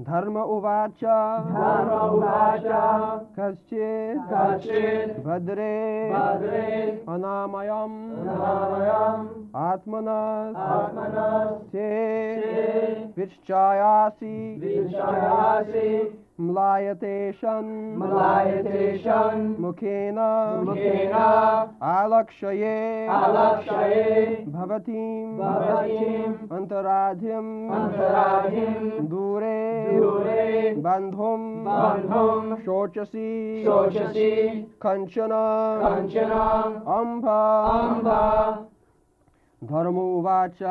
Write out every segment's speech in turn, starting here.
धर्म उवाच। धर्म उवाच। कश्चित् कश्चित् भद्रे भद्रे अनामयम्। अनामयम्। आत्मनः विश्चायासि म्लायते शन्। मलायते शन्। मुखेन। मुखेन। आलक्ष्ये। आलक्ष्ये। भवतीं भवतीम्। अन्तराधिम् अन्तराधिम् दूरे। दूरे। बन्धुं बन्धुं शोचसि। शोचसि। कञ्चन। कञ्चन। अम्भ अम्ब। धर्मोवाच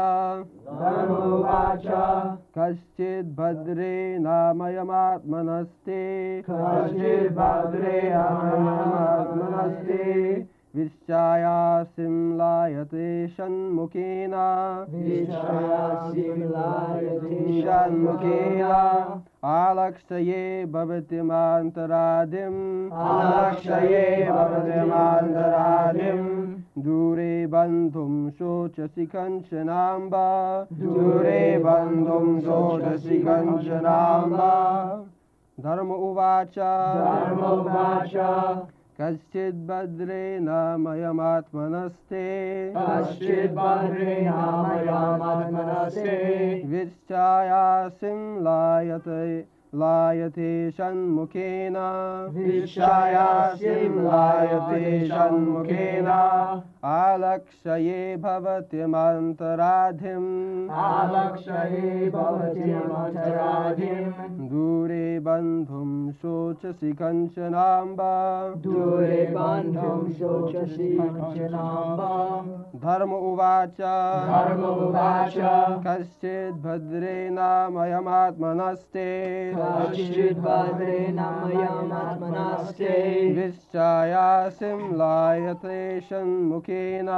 धर्मोवाचवाच कश्चिद्भद्रे नामयमात्मनस्ते। कश्चिद् षण्मुखेन। षण्मुखेन। आलक्षये भवति मान्तरादिम्। आलक्षये भवति मान्त बन्धुं शोचसि कञ्चनाम्ब दूरे बन्धुं शोचसि कञ्चनाम्ब धर्म उवाच धर्मोवाच कश्चित् भद्रे नामयमात्मनस्ते कश्चित् भद्रे नामयामात्मनस्ते विश्चायासिं लायते लायते षण्मुखेन विश्वायासिं लायते षण्मुखेन आलक्ष्ये भवत्यमन्तराधिम् आलक्ष्ये भवत्यमन्तराधिम् दूरे बन्धुं शोचसि कञ्चनाम्ब। दूरे बन्धुं शोचसि कञ्चनाम्ब। धर्म उवाच। धर्मोवाच कश्चित् भद्रे नामयमात्मनस्ते कश्चित् भद्रे नामयमात्मनस्ते विश्चायासिं लायते मुखेन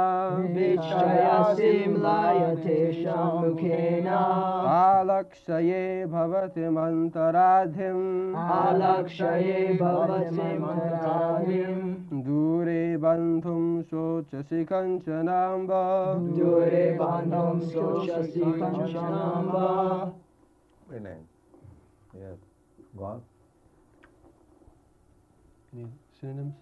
भिक्षयासि म्लायतेषां मुखेन आलक्षये भवति मन्तराधिम् आलक्षये भवति मन्तराधिम् दूरे बन्धुं शोचसि कञ्चनाम्ब दूरे बन्धुं शोचसि कञ्चनाम्ब Amen. Yeah. Go on. Any synonyms?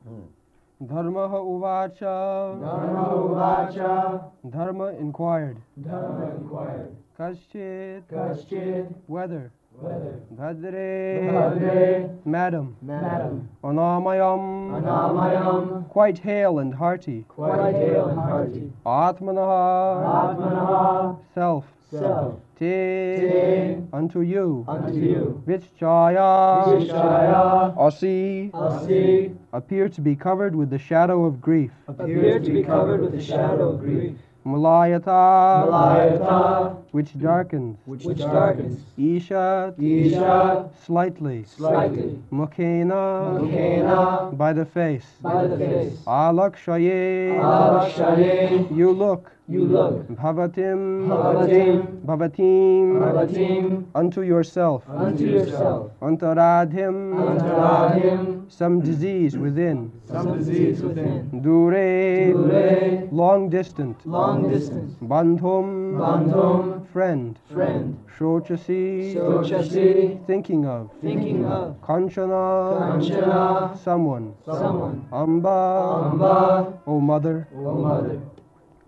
Hmm. Dharma uvacha. Dharma uvacha. Dharma inquired. Dharma inquired. Kaschit. Kaschit. Weather. Weather. Bhadre. Bhadre. Madam. Madam. Anamayam. Anamayam. Quite hale and hearty. Quite hale and hearty. Atmanaha. Atmanaha. Self. Self. Te. Te. Unto you. Unto you. Vichaya. Vichaya. Asi. Asi appear to be covered with the shadow of grief. Appear to be covered with the shadow of grief. Malayata. Malayata. Which darkens. Which darkens. Isha. Isha. Slightly. Slightly. Mukhena. Mukhena. By the face. By the face. Alakshaye. Alakshaye. You look you look bhavatim. Bhavatim. Bhavatim. Bhavatim. Unto yourself. Unto yourself. Antaradhim Antaradhim some disease within. Some disease within. Dure. Dure. Long distant. Long distance. Bandhum. Bandhum. Friend. Friend. Shochasi. Sochasi thinking of. Thinking of. Kanchana. Kanchana. Someone. Someone. Amba. Amba. O mother. O mother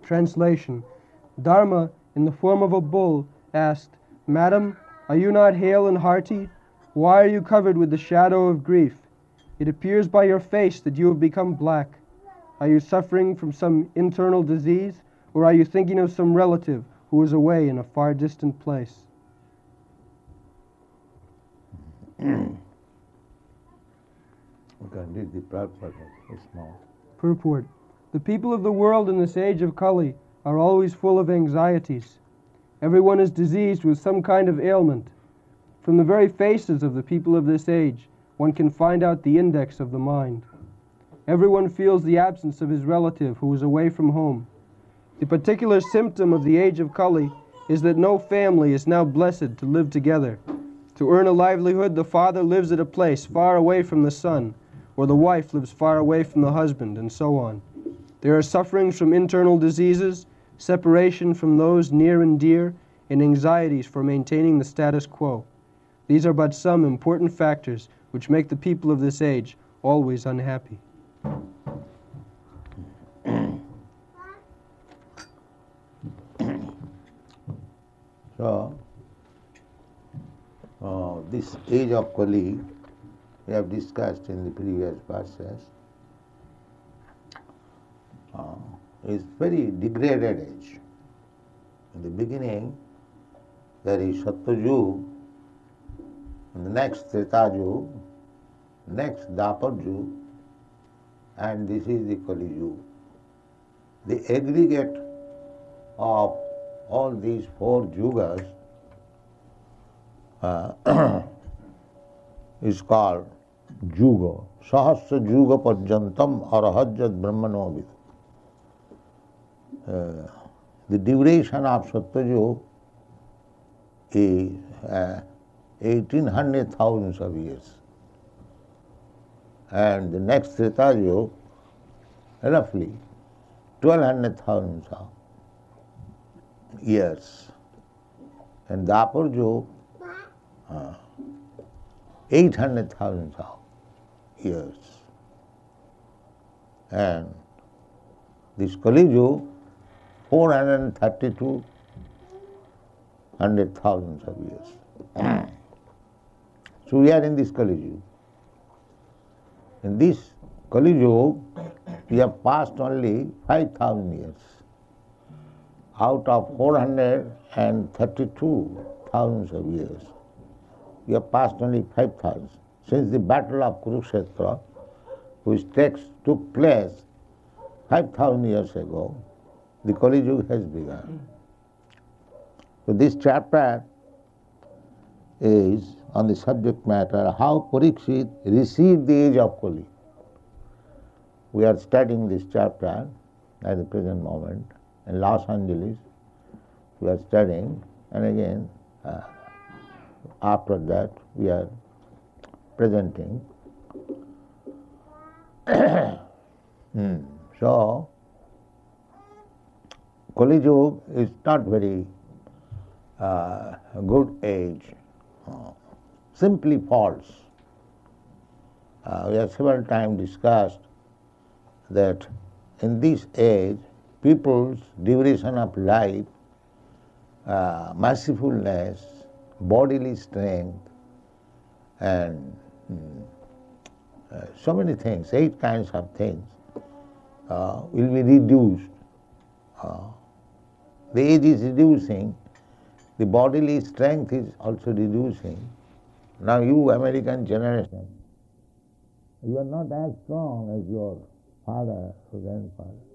Translation Dharma, in the form of a bull, asked, Madam, are you not hale and hearty? Why are you covered with the shadow of grief? It appears by your face that you have become black. Are you suffering from some internal disease, or are you thinking of some relative who is away in a far distant place? Read the purpose. It's small. Purport The people of the world in this age of Kali are always full of anxieties. Everyone is diseased with some kind of ailment. From the very faces of the people of this age, one can find out the index of the mind. Everyone feels the absence of his relative who is away from home. The particular symptom of the age of Kali is that no family is now blessed to live together. To earn a livelihood, the father lives at a place far away from the son, or the wife lives far away from the husband, and so on. There are sufferings from internal diseases, separation from those near and dear, and anxieties for maintaining the status quo. These are but some important factors which make the people of this age always unhappy. So, uh, this age of Kali, we have discussed in the previous verses, uh, is very degraded age. In the beginning, there is the next Tretayug, next Dwapar and this is the Kali Yuga. The aggregate of all these four yugas uh, is called juga. Sahasra juga pajantam arahajat brahmanovid. Uh, the duration of Satyajug is uh, 1800 thousands of years. And the next Treta Yuga, roughly 1200 thousands of years. And Dwapar Yuga, uh, 800,000 of years. And this Kali Yuga, 432 hundred thousands of years. Hmm. so we are in this Kali Yuga. In this Kali Yuga, we have passed only 5,000 years out of 432 thousands of years. We have passed only 5,000. Since the battle of Kurukshetra, which takes, took place 5,000 years ago, the Kali Yuga has begun. So this chapter is on the subject matter how Parikshit received the age of Kali. We are studying this chapter at the present moment in Los Angeles. We are studying, and again, uh, after that, we are presenting. hmm. So, Kali Yuga is not very uh, good age, uh, simply false. Uh, we have several times discussed that in this age, people's duration of life, uh, mercifulness, bodily strength, and mm, uh, so many things, eight kinds of things, uh, will be reduced. The age is reducing, the bodily strength is also reducing. Now you American generation, you are not as strong as your father or grandfather.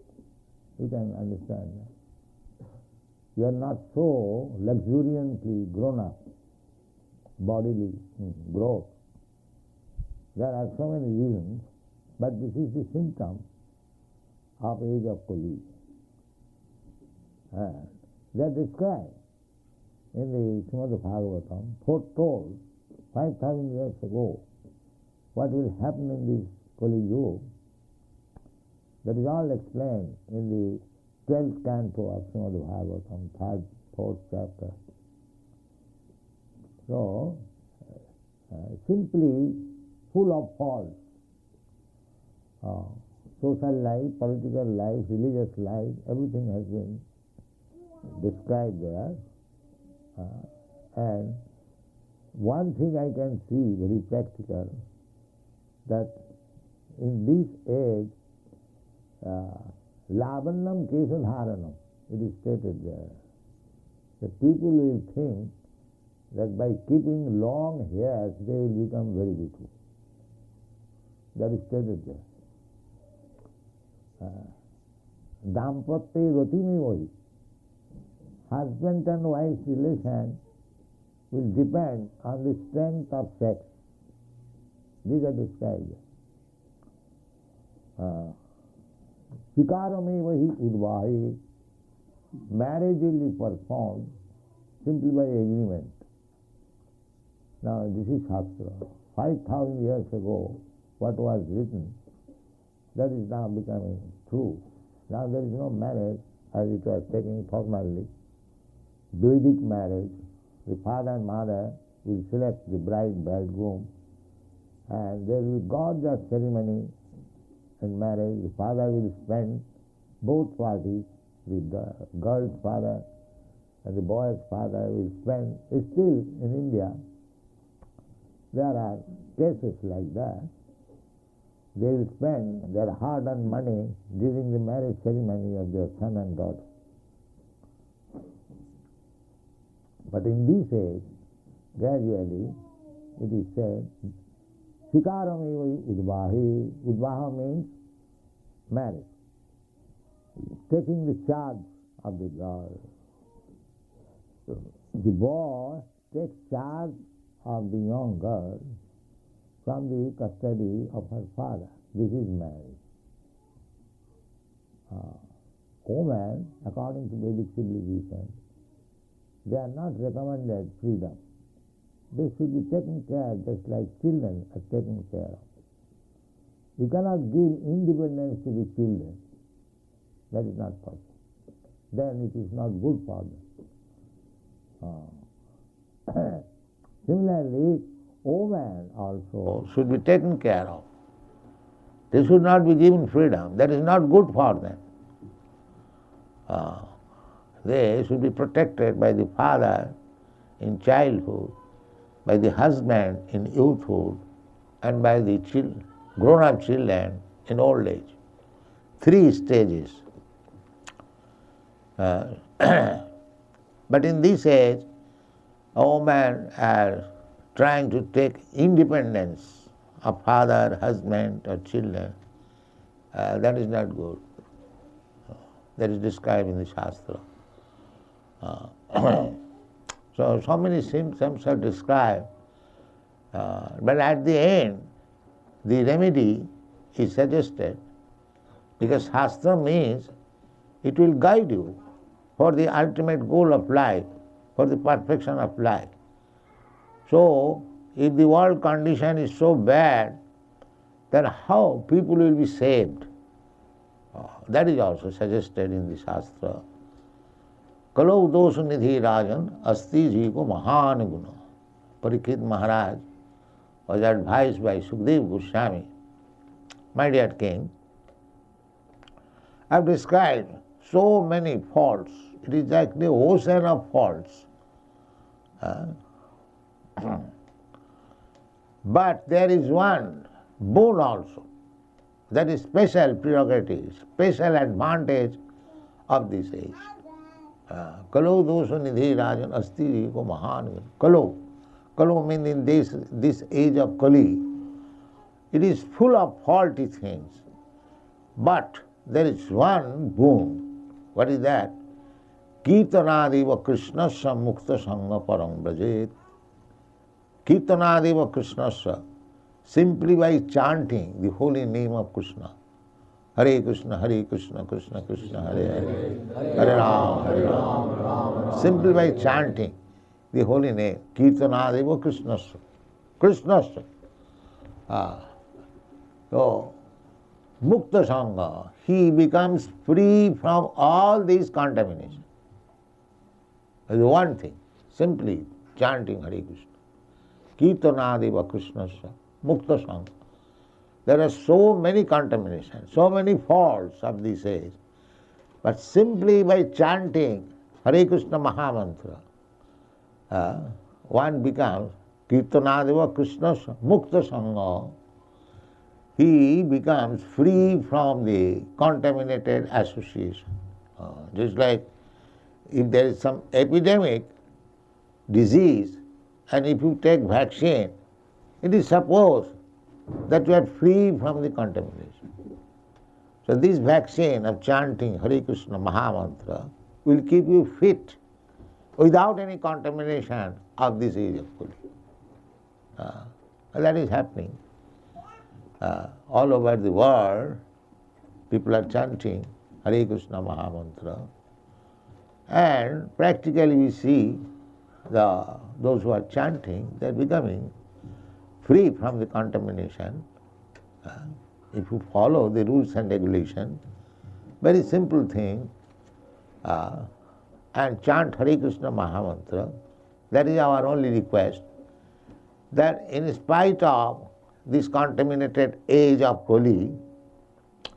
You can understand that. You are not so luxuriantly grown up, bodily mm, growth. There are so many reasons, but this is the symptom of age of Kali. They are described in the Srimad Bhagavatam, foretold 5,000 years ago what will happen in this Kali Yuga that is all explained in the 12th canto of Srimad Bhagavatam, third, fourth chapter. So, uh, simply full of faults. Uh, social life, political life, religious life, everything has been described there. Uh, and one thing I can see very practical, that in this age, Lavannam Kesadharanam, it is stated there. The people will think that by keeping long hairs they will become very beautiful. That is stated there. Dampatya Ratimi Husband and wife's relation will depend on the strength of sex. These are described. Uh, Vikarameva hi udvahe. Marriage will be performed simply by agreement. Now this is Shastra. Five thousand years ago, what was written, that is now becoming true. Now there is no marriage as it was taken formally. Vedic marriage, the father and mother will select the bride, bridegroom, and there will be gorgeous ceremony in marriage. The father will spend both parties, the girl's father and the boy's father will spend, still in India, there are cases like that. They will spend their hard-earned money during the marriage ceremony of their son and daughter. But in this age, gradually, it is said, Sikaram udvahi. Udvaha means marriage. Taking the charge of the girl. The boy takes charge of the young girl from the custody of her father. This is marriage. Uh, women, according to Vedic civilization, they are not recommended freedom. They should be taken care just like children are taken care of. You cannot give independence to the children. That is not possible. Then it is not good for them. Uh, similarly, women also should be taken care of. They should not be given freedom. That is not good for them. Uh, they should be protected by the father in childhood, by the husband in youthhood, and by the grown-up children in old age. Three stages. Uh, but in this age, a woman are trying to take independence of father, husband, or children. Uh, that is not good. That is described in the Shastra. Uh, so, so many symptoms are described, uh, but at the end, the remedy is suggested because Shastra means it will guide you for the ultimate goal of life, for the perfection of life. So, if the world condition is so bad, then how people will be saved? Uh, that is also suggested in the Shastra. कलो दोष निधि राजन अस्ति जी को महान गुण परीक्षित महाराज was advised by Sukdev Goswami, my dear king, I have described so many faults. It is like the ocean of faults. Uh, but there is one boon also. That is special prerogative, special advantage of this age. Kalo dosha nidhi rajan asti ko mahan. Kalo. Kalo means in this, this age of Kali, it is full of faulty things. But there is one boon. What is that? Kirtanadeva Krishnasya mukta sangha param brajet. Kirtanadeva Krishnasya. Simply by chanting the holy name of Krishna. Hare Krishna, Hare Krishna, Krishna Krishna, Hare Hare, Hare Ram, Hare Ram. Simply by chanting the holy name, Kirtanadeva Krishnasya. Krishnasya. Ah. So, Mukta Sangha, he becomes free from all these contaminations. That is one thing, simply chanting Hare Krishna. Kirtanadeva Krishnasya, Mukta Sangha. There are so many contaminations, so many faults of this age. But simply by chanting Hare Krishna Mahamantra, uh, one becomes Kirtanadeva Krishna Mukta Sangha. He becomes free from the contaminated association. Uh, just like if there is some epidemic disease and if you take vaccine, it is supposed that you are free from the contamination. So this vaccine of chanting Hare Krishna Mahamantra will keep you fit without any contamination of this age of. Uh, that is happening. Uh, all over the world, people are chanting Hare Krishna Mahamantra. And practically we see the, those who are chanting, they are becoming free from the contamination. Uh, if you follow the rules and regulations, very simple thing, uh, and chant Hare Krishna Mahamantra. That is our only request. That in spite of this contaminated age of Kali,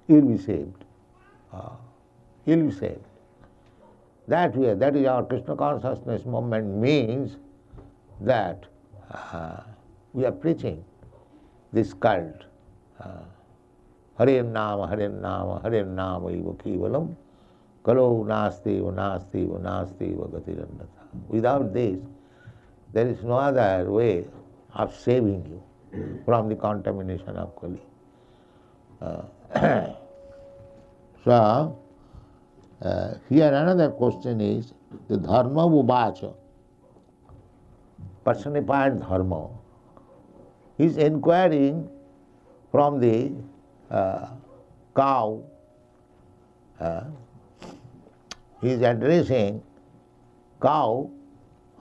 you will be saved. Uh, you will be saved. That way, that is our Krishna consciousness movement means that uh, we are preaching this cult. Uh, Hare Nama, Hare Nama, Hare Nama Iva Kevalam, Kalo Nasti Nasti Nasti Gatirannata. Without this, there is no other way of saving you from the contamination of Kali. Uh, so, uh, here another question is the dharma ubacha, personified dharma, is inquiring from the uh, cow, uh, he is addressing cow,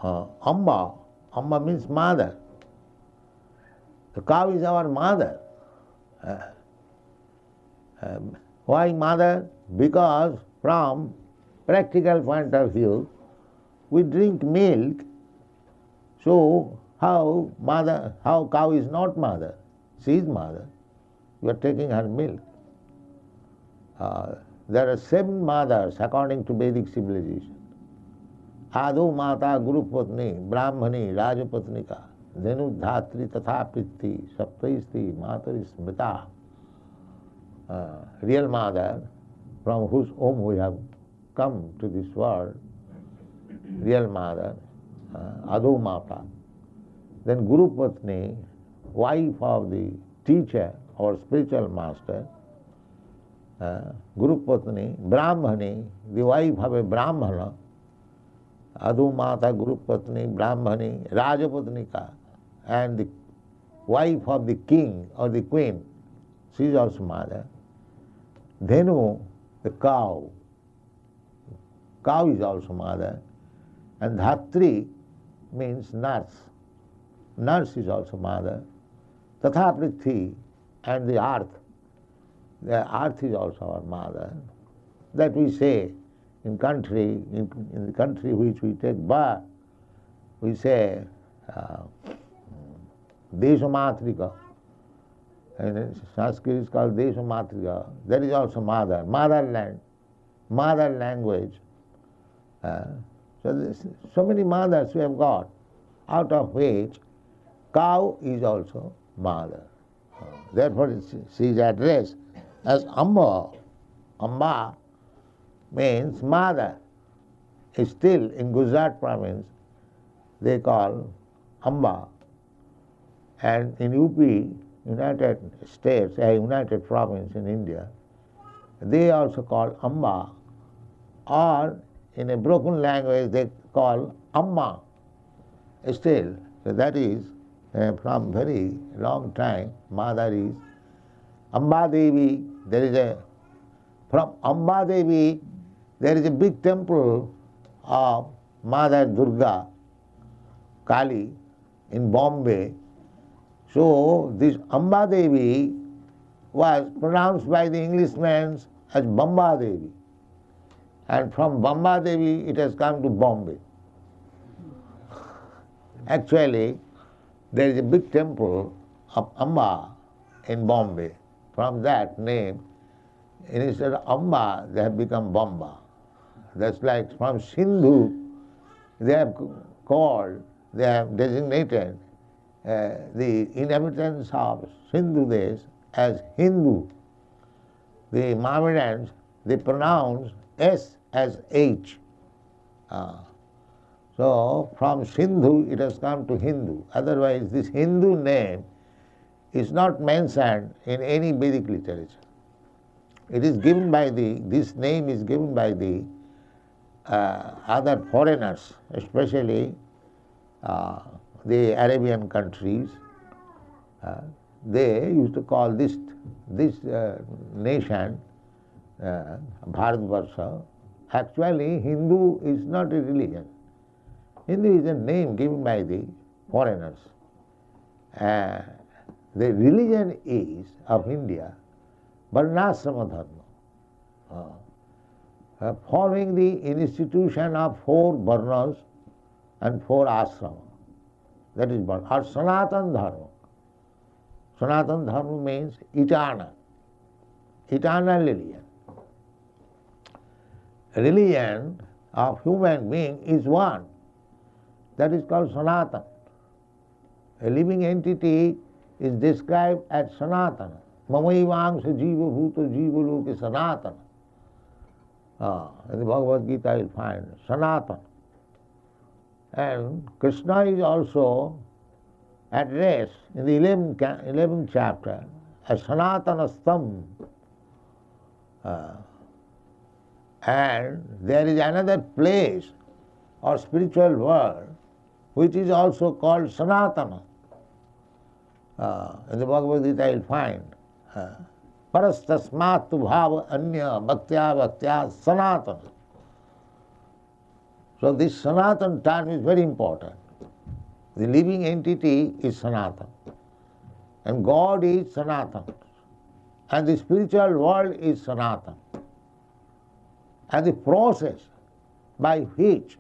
uh, Amba. Amba means mother. The cow is our mother. Uh, um, why mother? Because from practical point of view, we drink milk, so how mother, how cow is not mother? She is mother. You are taking her milk. Uh, there are seven mothers according to Vedic civilization. Adu Mata Guru Patni, Brahmani, Rajapatnika, Dhenu Dhatri Tatha Prithi, Saptaisti, Matari Smita. Uh, real mother from whose womb we have come to this world, real Then Guru Patni, wife of the teacher or spiritual master, uh, Guru Patni, Brahmani, the wife of a Brahmana, Adu Mata, Guru Patni, Brahmani, Rajapatnika, and the wife of the king or the queen, she is also mother. Dhenu, the cow, cow is also mother, and Dhatri means nurse. Nurse is also mother. Tatha Prithvi and the earth, the earth is also our mother. That we say in country, in, in the country which we take birth, we say uh. And in Sanskrit is called Deshamatrika. That is also mother, motherland, mother language. Uh, so, this, so many mothers we have got, out of which cow is also mother. Uh, therefore, she is addressed as Amma. Amma means mother. Still in Gujarat province, they call Amba. And in UP, United States, a United Province in India, they also call Amba. Or in a broken language, they call Amma. Still, so that is uh, from very long time, mother is Amba Devi. There is a, from Amba Devi, there is a big temple of Mother Durga, Kali, in Bombay. So this Amba Devi was pronounced by the Englishmen as Bamba Devi. And from Bamba Devi it has come to Bombay. Actually, there is a big temple of Amba in Bombay. From that name, instead of Amba, they have become Bamba. That's like from Sindhu, they have called, they have designated uh, the inhabitants of Sindhu Desh as Hindu. The Mohammedans, they pronounce S as H. Uh, so from Sindhu it has come to Hindu. Otherwise this Hindu name is not mentioned in any Vedic literature. It is given by the, this name is given by the uh, other foreigners, especially uh, the Arabian countries. Uh, they used to call this, this uh, nation uh, Bharatvarsha. Actually, Hindu is not a religion. Hindu is a name given by the foreigners. Uh, the religion is of India, Varnasrama Dharma. Uh, uh, following the institution of four varnas and four ashrama. That is Varna, or Sanatan Dharma. Sanatan Dharma means eternal, eternal religion. Religion of human being is one. That is called Sanatan. A living entity is described as Sanatana. Mamaivangsa jiva bhuta jiva loke Sanatana. Ah, in the Bhagavad Gita you'll find Sanatana. And Krishna is also addressed in the 11th, 11th chapter as Sanatana Stam. Uh, and there is another place or spiritual world which is also called Sanatana. Uh, in the Bhagavad Gita you'll find uh, Parastasmat bhava anya bhaktya bhaktya sanatana. So this Sanatan term is very important. The living entity is Sanatan. And God is Sanatan. And the spiritual world is Sanatan. And the process by which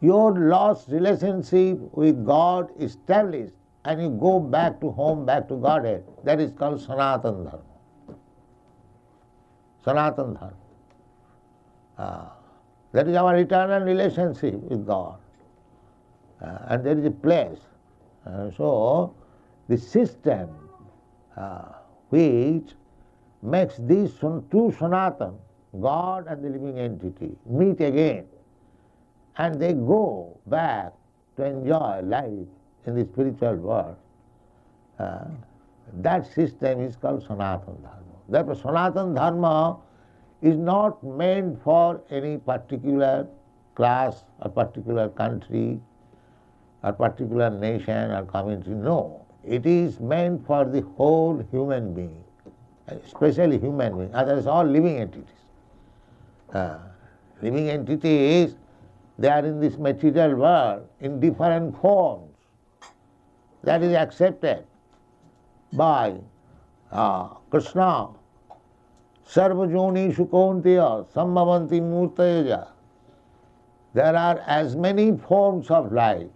your lost relationship with God is established and you go back to home, back to Godhead, that is called Sanatan Dharma. Sanatan Dharma. Uh, that is our eternal relationship with God. Uh, and there is a place. Uh, so, the system uh, which makes these two Sanatan, God and the living entity, meet again and they go back to enjoy life in the spiritual world. Uh, that system is called Sanatana Dharma. Therefore, Sanatana Dharma is not meant for any particular class or particular country or particular nation or community. No, it is meant for the whole human being, especially human being. Others all living entities. Uh, living entities, they are in this material world in different forms. That is accepted by uh, Krishna Sarvajoni Shukontiya Sambhavanti Murtayaja. There are as many forms of life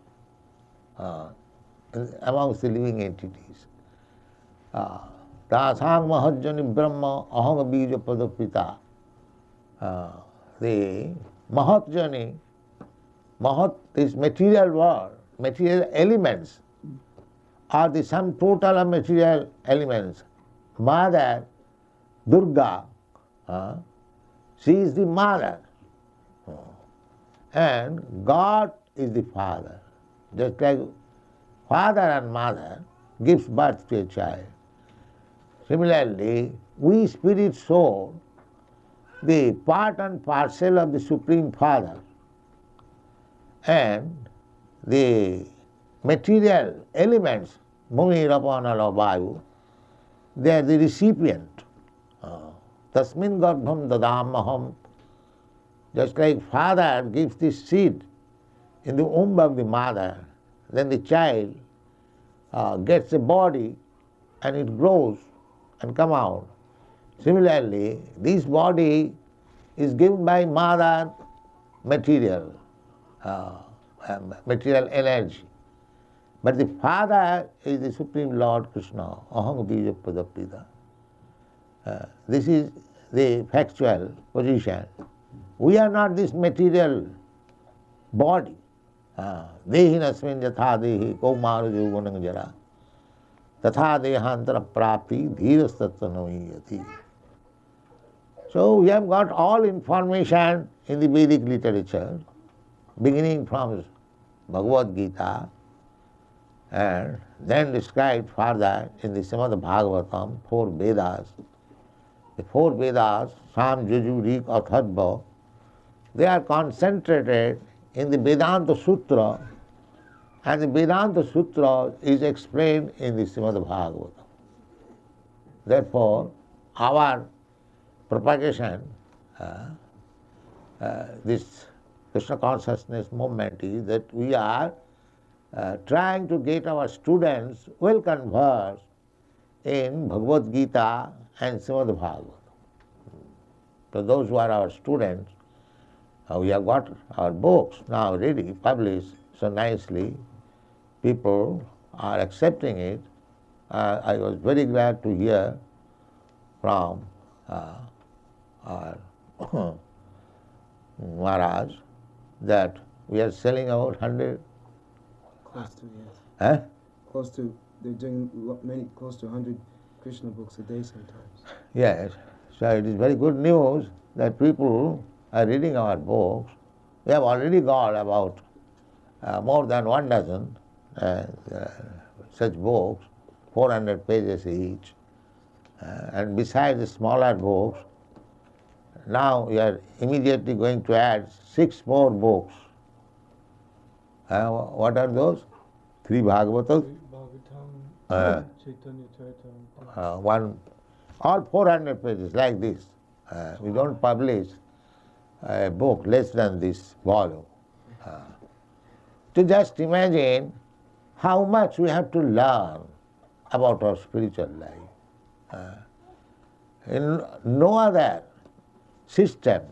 uh, amongst the living entities. Tasang Mahajjani Brahma Aham Bija Padapita. The Mahajjani, Mahat, this material world, material elements, are the sum total of material elements. Mother Durga, uh, she is the mother. And God is the father. Just like father and mother gives birth to a child. Similarly, we spirit soul, the part and parcel of the Supreme Father, and the material elements, Muni, Rapana, Vayu, they are the recipient. Tasmin garbham dadamaham. Just like father gives the seed in the womb of the mother, then the child uh, gets a body and it grows and come out. Similarly, this body is given by mother material, material energy. But the father is the Supreme Lord Krishna, aham bija. Uh, this is the factual position. We are not this material body. देहि नस्मिन यथा देहि कौमार यौवन जरा तथा देहांतर प्राप्ति धीर तत्व So we have got all information in the Vedic literature, beginning from Bhagavad Gita, and then described further in the Srimad Bhagavatam, four Vedas, the four Vedas, Sam, Juju, Rik, Atharva, they are concentrated in the Vedanta Sutra, and the Vedanta Sutra is explained in the Srimad Bhagavatam. Therefore, our propagation, uh, uh, this Krishna consciousness movement is that we are uh, trying to get our students well conversed in Bhagavad Gita and Srimad Bhagavatam. So those who are our students, uh, we have got our books now ready, published so nicely. People are accepting it. Uh, I was very glad to hear from uh, our Maharaj that we are selling about 100. Close to, yes. Eh? Close to, they're doing many, close to 100 Krishna books a day sometimes. Yes. So it is very good news that people are reading our books. We have already got about uh, more than one dozen uh, uh, such books, 400 pages each. Uh, and besides the smaller books, now we are immediately going to add six more books. Uh, what are those? Three Bhagavatas, Bhagavatam, Uh, uh, one, all 400 pages like this. Uh, we don't publish a book less than this volume. Uh, to just imagine how much we have to learn about our spiritual life. Uh, in no other system,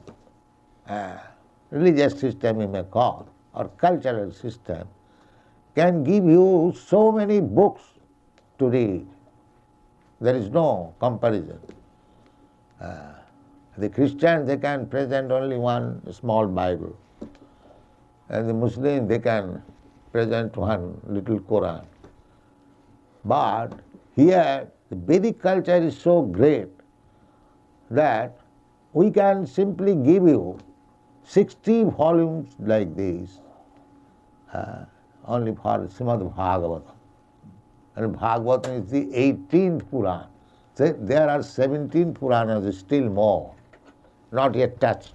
uh, religious system you may call, or cultural system, can give you so many books to read. There is no comparison. Uh, the Christians, they can present only one small Bible. And the Muslims, they can present one little Quran. But here, the Vedic culture is so great that we can simply give you 60 volumes like this uh, only for Srimad Bhagavatam. And Bhagavatam is the 18th Purana. There are 17 Puranas, still more, not yet touched.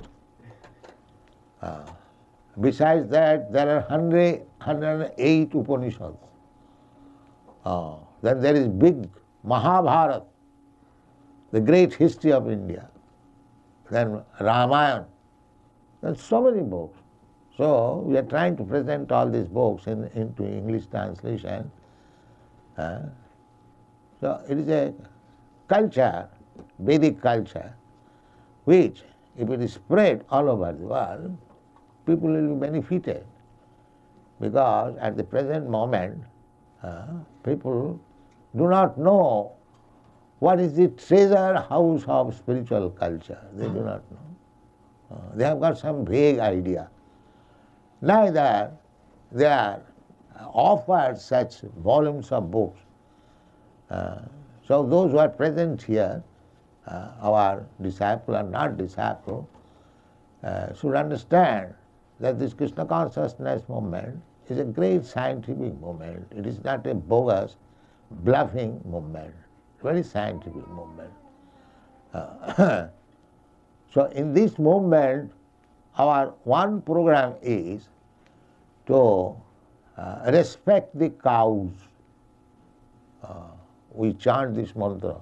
Uh, besides that, there are 100, 108 Upanishads. Uh, then there is big Mahabharata, the great history of India. Then Ramayana. There's so many books. So we are trying to present all these books in, into English translation. Uh, so it is a culture, Vedic culture, which if it is spread all over the world, people will be benefited. Because at the present moment, uh, people do not know what is the treasure house of spiritual culture. They do not know. Uh, they have got some vague idea. Neither they are offered such volumes of books. Uh, so those who are present here, uh, our disciple and not disciple, uh, should understand that this Krishna consciousness movement is a great scientific movement. It is not a bogus, bluffing movement. Very scientific movement. Uh, so in this movement, our one program is to uh, respect the cows. Uh, we chant this mantra.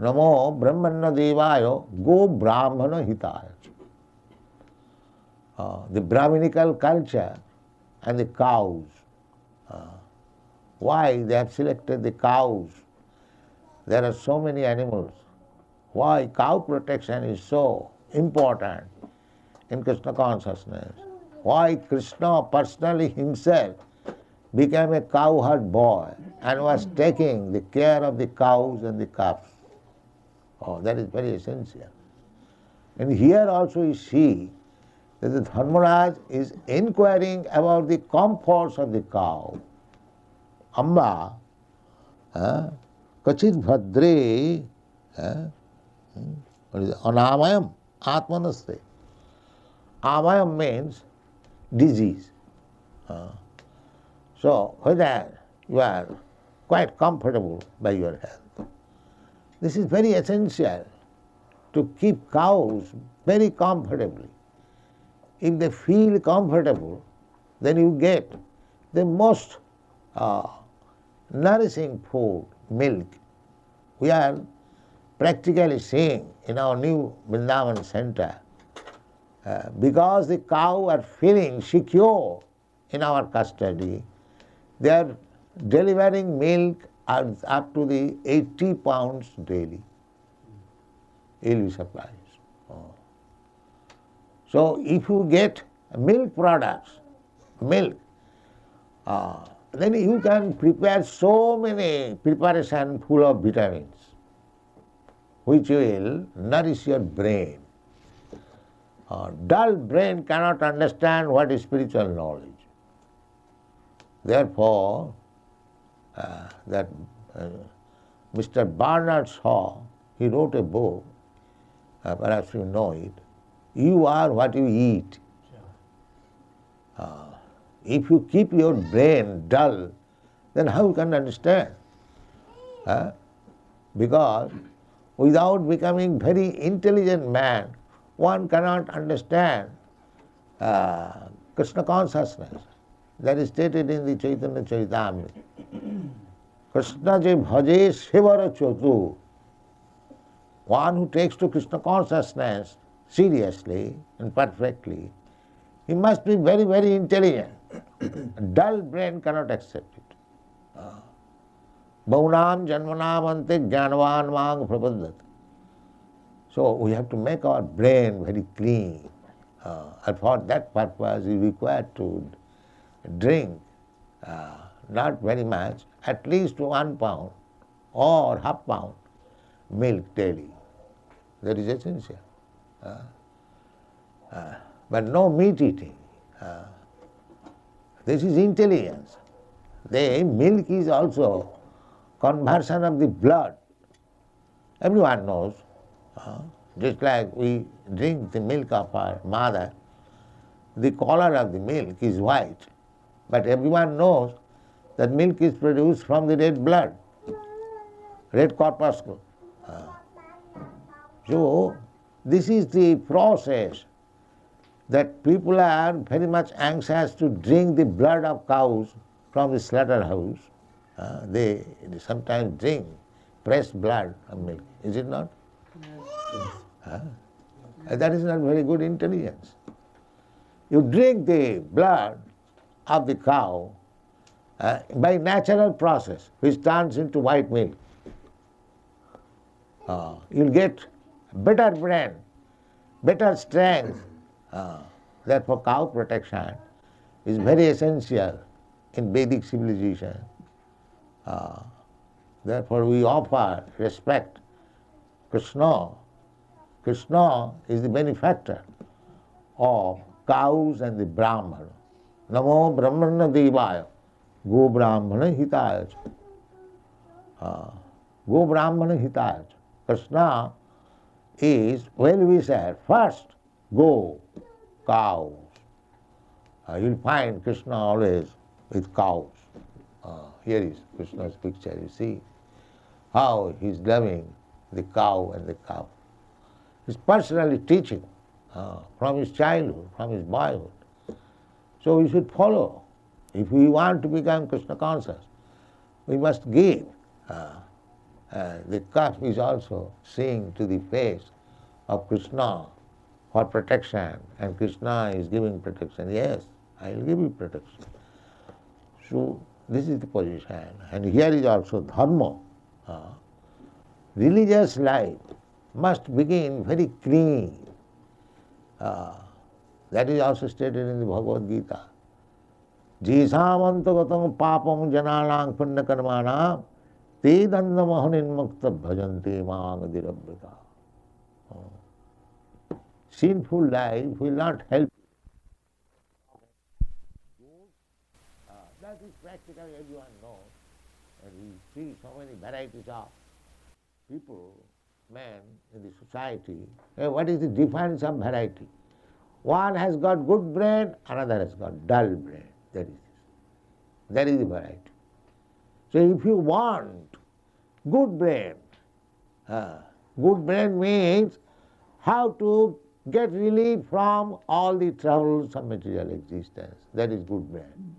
Namo Brahmana Devayo Go Brahmana Hitaya. Uh, the Brahminical culture and the cows. Uh, why they have selected the cows? There are so many animals. Why cow protection is so important in Krishna consciousness? Why Krishna personally himself became a cowherd boy and was taking the care of the cows and the calves? Oh, that is very essential. And here also you see that the Dharmaraj is inquiring about the comforts of the cow. Amba, uh, Kachit Bhadre? Anamayam, Atmanaste. Amayam means disease. So, whether you are quite comfortable by your health. This is very essential to keep cows very comfortably. If they feel comfortable, then you get the most uh, nourishing food, milk. We are practically seeing in our new Vrindavan center, uh, because the cow are feeling secure in our custody, they are delivering milk up to the 80 pounds daily. Yearly supplies. Oh. So if you get milk products, milk, uh, then you can prepare so many preparation full of vitamins which will nourish your brain. A dull brain cannot understand what is spiritual knowledge. Therefore, uh, that uh, Mr. Bernard Shaw, he wrote a book, uh, perhaps you know it, You are what you eat. Uh, if you keep your brain dull, then how you can understand? Uh, because without becoming very intelligent man, one cannot understand uh, Krishna consciousness. That is stated in the Chaitanya Charitamrita. Krishna je bhaje shivara chotu. One who takes to Krishna consciousness seriously and perfectly, he must be very, very intelligent. A dull brain cannot accept it. Baunam janmanam ante jnanavan mang prapadat. So we have to make our brain very clean. Uh, and for that purpose we require to drink uh, not very much, at least one pound or half pound milk daily. That is essential. Uh, uh, but no meat eating. This is intelligence. The milk is also conversion of the blood. Everyone knows. Just like we drink the milk of our mother, the color of the milk is white. But everyone knows that milk is produced from the red blood, red corpuscle. So, this is the process that people are very much anxious to drink the blood of cows from the slaughterhouse. Uh, they, sometimes drink pressed blood of milk, is it not? Uh, that is not very good intelligence. You drink the blood of the cow uh, by natural process, which turns into white milk. Uh, you'll get better brain, better strength. Uh, therefore, cow protection is very essential in Vedic civilization. Uh, therefore, we offer respect. Krishna, Krishna is the benefactor of cows and the Brahman. Namo Brahmana Devaya, Go Brahmana Hitaya. Uh, Go Brahmana Hitaya. Krishna is well wisher. First, go, cows. Uh, you'll find Krishna always with cows. Uh, here is Krishna's picture, you see how he's loving the cow and the cow. He's personally teaching uh, from his childhood, from his boyhood. So we should follow. If we want to become Krishna conscious, we must give. Uh, uh, the calf is also seeing to the face of Krishna for protection, and Krishna is giving protection. Yes, I will give you protection. So, this is the position. And here is also dharma. Uh, religious life must begin very clean. Uh, that is also stated in the Bhagavad Gita. Jisamantagatam papam jananang punnakarmanam te dandamahanimmukta bhajanti maang dirabhrita. Uh, ah sinful life will not help. Uh, that is practically everyone knows. And we see so many varieties of people, men in the society. What is the difference of variety? One has got good brain, another has got dull brain. That is That is the variety. So if you want good brain, uh, good brain means how to get relief from all the troubles of material existence. That is good brain.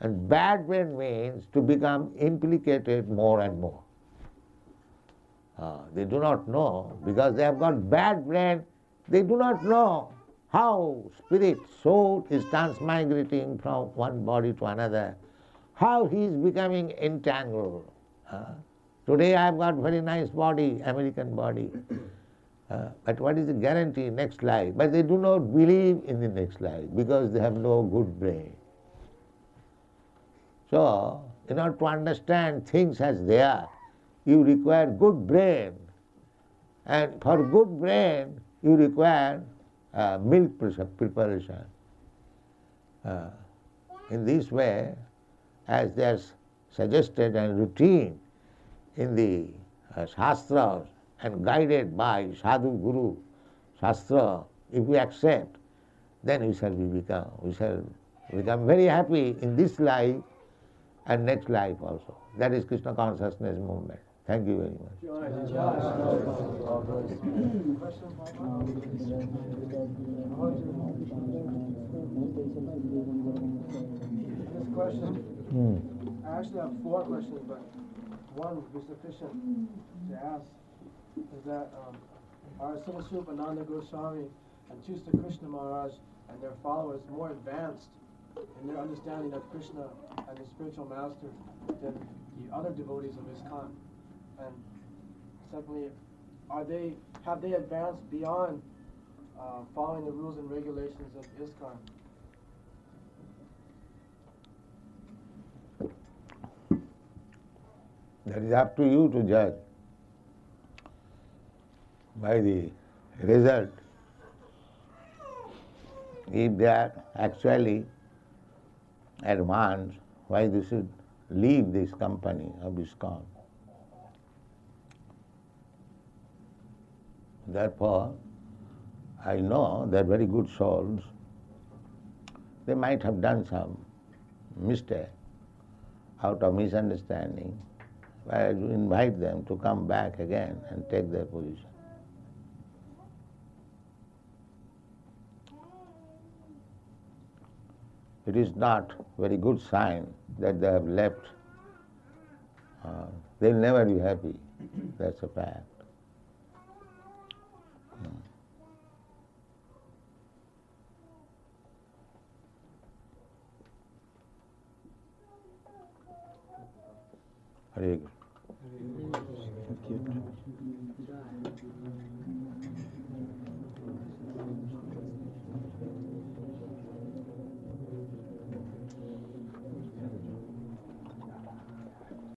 And bad brain means to become implicated more and more. Uh, they do not know because they have got bad brain, they do not know how spirit, soul is transmigrating from one body to another, how he is becoming entangled. Uh, today I have got very nice body, American body. Uh, but what is the guarantee next life? But they do not believe in the next life because they have no good brain. So, in order to understand things as they are, you require good brain. And for good brain, you require uh, milk preparation. Uh, in this way, as there's suggested and routine in the uh, Shastras and guided by Sadhu Guru Shastra, if we accept, then we shall be become we shall become very happy in this life and next life also. That is Krishna consciousness movement. Thank you very much. This question, Hmm. I actually have four questions, but one would be sufficient to ask. Is that um, are Siddhaswarupananda Goswami and Tusta Krishna Maharaj and their followers more advanced in their understanding of Krishna and the spiritual master than the other devotees of ISKCON? And secondly, are they have they advanced beyond uh, following the rules and regulations of ISKCON? That is up to you to judge by the result. If they are actually advanced, why they should leave this company of ISKCON. Therefore, I know they are very good souls. They might have done some mistake out of misunderstanding. I invite them to come back again and take their position. It is not very good sign that they have left. Uh, they'll never be happy. That's a fact. Hmm. Hare Krishna.